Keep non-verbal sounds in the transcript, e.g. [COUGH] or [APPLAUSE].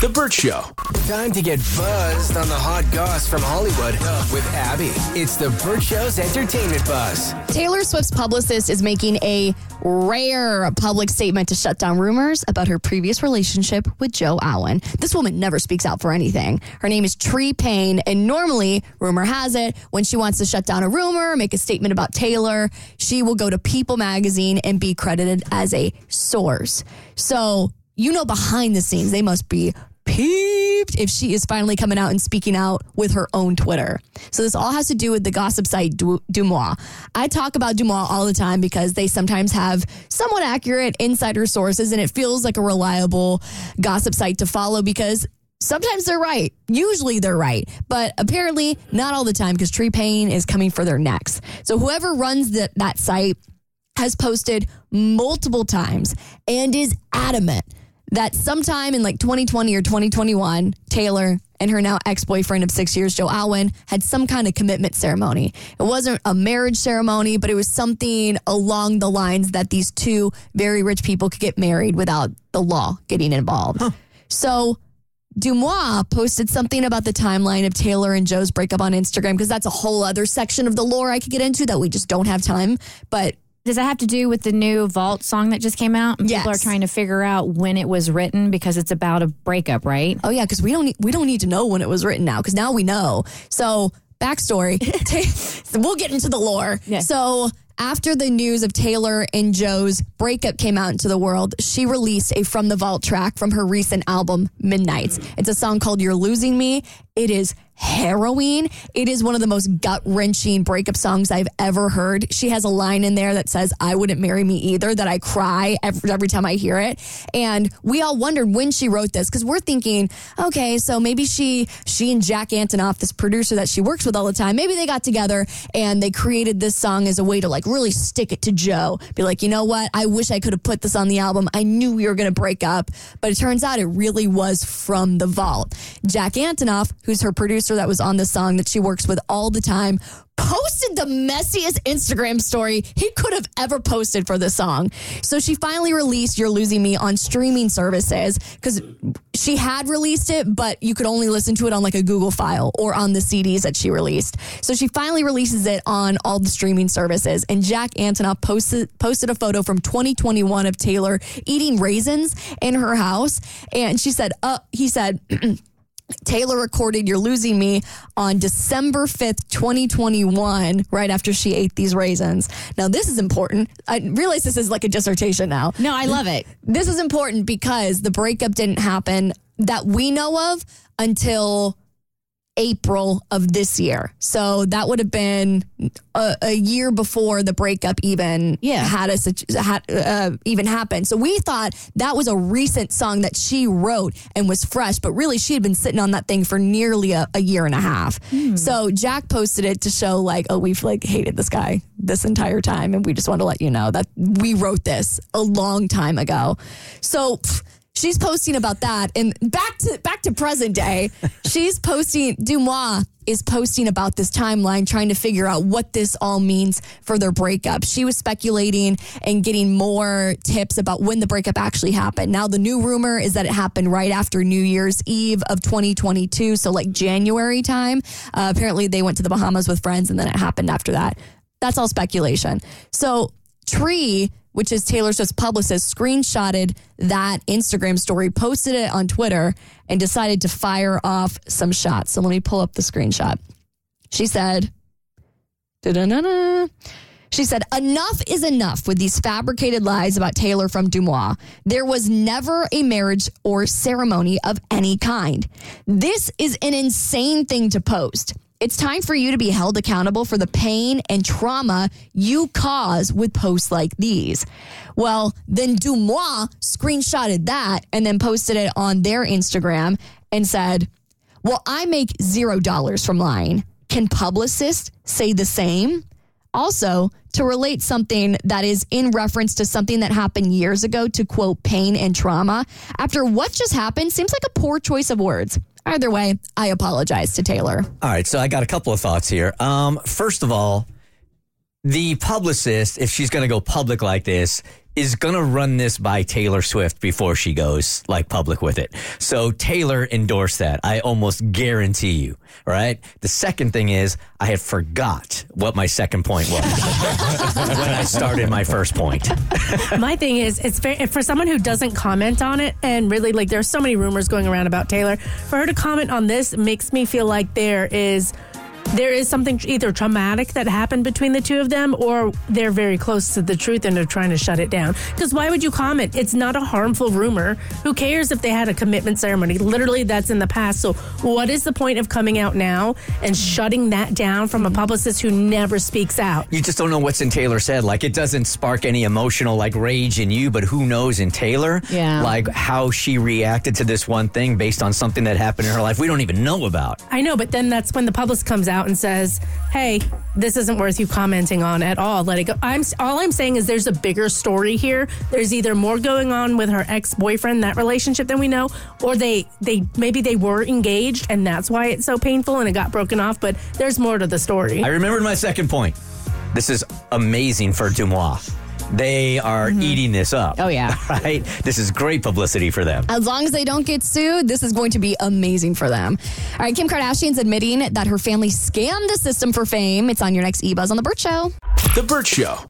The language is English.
The Burt Show. Time to get buzzed on the hot goss from Hollywood with Abby. It's the Burt Show's entertainment buzz. Taylor Swift's publicist is making a rare public statement to shut down rumors about her previous relationship with Joe Alwyn. This woman never speaks out for anything. Her name is Tree Paine, and normally, rumor has it, when she wants to shut down a rumor, make a statement about Taylor, she will go to People magazine and be credited as a source. So, you know, behind the scenes, they must be if she is finally coming out and speaking out with her own Twitter. So this all has to do with the gossip site DeuxMoi. I talk about DeuxMoi all the time because they sometimes have somewhat accurate insider sources and it feels like a reliable gossip site to follow because sometimes they're right. Usually they're right, but apparently not all the time because Tree Paine is coming for their necks. So whoever runs the, that site has posted multiple times and is adamant that sometime in like 2020 or 2021, Taylor and her now ex boyfriend of six years, Joe Alwyn, had some kind of commitment ceremony. It wasn't a marriage ceremony, but it was something along the lines that these two very rich people could get married without the law getting involved. Huh. So, DeuxMoi posted something about the timeline of Taylor and Joe's breakup on Instagram because that's a whole other section of the lore I could get into that we just don't have time. But does that have to do with the new Vault song that just came out? Yes. People are trying to figure out when it was written because it's about a breakup, right? Oh yeah, because we don't need, we don't need to know when it was written now because now we know. So backstory, [LAUGHS] [LAUGHS] we'll get into the lore. Yeah. So after the news of Taylor and Joe's breakup came out into the world, she released a From the Vault track from her recent album, Midnights. It's a song called You're Losing Me. It is harrowing. It is one of the most gut wrenching breakup songs I've ever heard. She has a line in there that says, I wouldn't marry me either, that I cry every, every time I hear it. And we all wondered when she wrote this because we're thinking, okay, so maybe she, she and Jack Antonoff, this producer that she works with all the time, maybe they got together and they created this song as a way to like really stick it to Joe. Be like, you know what? I wish I could have put this on the album. I knew we were going to break up, but it turns out it really was from the vault. Jack Antonoff, who's her producer, that was on the song that she works with all the time posted the messiest Instagram story he could have ever posted for the song. So she finally released You're Losing Me on streaming services because she had released it, but you could only listen to it on like a Google file or on the CDs that she released. So she finally releases it on all the streaming services. And Jack Antonoff posted, posted a photo from 2021 of Taylor eating raisins in her house. And she said, uh, he said, [CLEARS THROAT] Taylor recorded You're Losing Me on December 5th, 2021, right after she ate these raisins. Now, this is important. I realize this is like a dissertation now. No, I love it. This is important because the breakup didn't happen that we know of until April of this year. So that would have been a, a year before the breakup even Yeah. had a had uh, even happened. So we thought that was a recent song that she wrote and was fresh, but really she had been sitting on that thing for nearly a, a year and a half. So Jack posted it to show like, oh, we've like hated this guy this entire time, and we just want to let you know that we wrote this a long time ago. So. pff, She's posting about that, and back to back to present day. [LAUGHS] She's posting. DeuxMoi is posting about this timeline, trying to figure out what this all means for their breakup. She was speculating and getting more tips about when the breakup actually happened. Now, the new rumor is that it happened right after New Year's Eve of 2022, so like January time. Uh, apparently, they went to the Bahamas with friends, and then it happened after that. That's all speculation. So Tree which is Taylor Swift's publicist, screenshotted that Instagram story, posted it on Twitter, and decided to fire off some shots. So let me pull up the screenshot. She said, Da-da-da-da. She said, Enough is enough with these fabricated lies about Taylor from DeuxMoi. There was never a marriage or ceremony of any kind. This is an insane thing to post. It's time for you to be held accountable for the pain and trauma you cause with posts like these. Well, then DeuxMoi screenshotted that and then posted it on their Instagram and said, Well, I make zero dollars from lying. Can publicists say the same? Also, to relate something that is in reference to something that happened years ago to quote pain and trauma after what just happened seems like a poor choice of words. Either way, I apologize to Taylor. All right, so I got a couple of thoughts here. Um, first of all, the publicist, if she's going to go public like this, is going to run this by Taylor Swift before she goes like public with it. So Taylor endorsed that. I almost guarantee you. Right. The second thing is I had forgot what my second point was [LAUGHS] when I started my first point. [LAUGHS] My thing is, it's very, for someone who doesn't comment on it, and really, like, there's so many rumors going around about Taylor. For her to comment on this makes me feel like there is there is something either traumatic that happened between the two of them or they're very close to the truth and they're trying to shut it down. Because why would you comment? It's not a harmful rumor. Who cares if they had a commitment ceremony? Literally, that's in the past. So, what is the point of coming out now and shutting that down from a publicist who never speaks out? You just don't know what's in Taylor's head. Like it doesn't spark any emotional like rage in you, but who knows in Taylor? Yeah. Like how she reacted to this one thing based on something that happened in her life we don't even know about. I know, but then that's when the publicist comes out and says, "Hey, this isn't worth you commenting on at all. Let it go." I'm all I'm saying is there's a bigger story here. There's either more going on with her ex-boyfriend, that relationship than we know, or they they maybe they were engaged and that's why it's so painful and it got broken off. But there's more to the story. I remembered my second point. This is amazing for DeuxMoi. They are mm-hmm. eating this up. Oh, yeah. [LAUGHS] Right? This is great publicity for them. As long as they don't get sued, this is going to be amazing for them. All right, Kim Kardashian's admitting that her family scammed the system for fame. It's on your next eBuzz on The Burt Show. The Burt Show.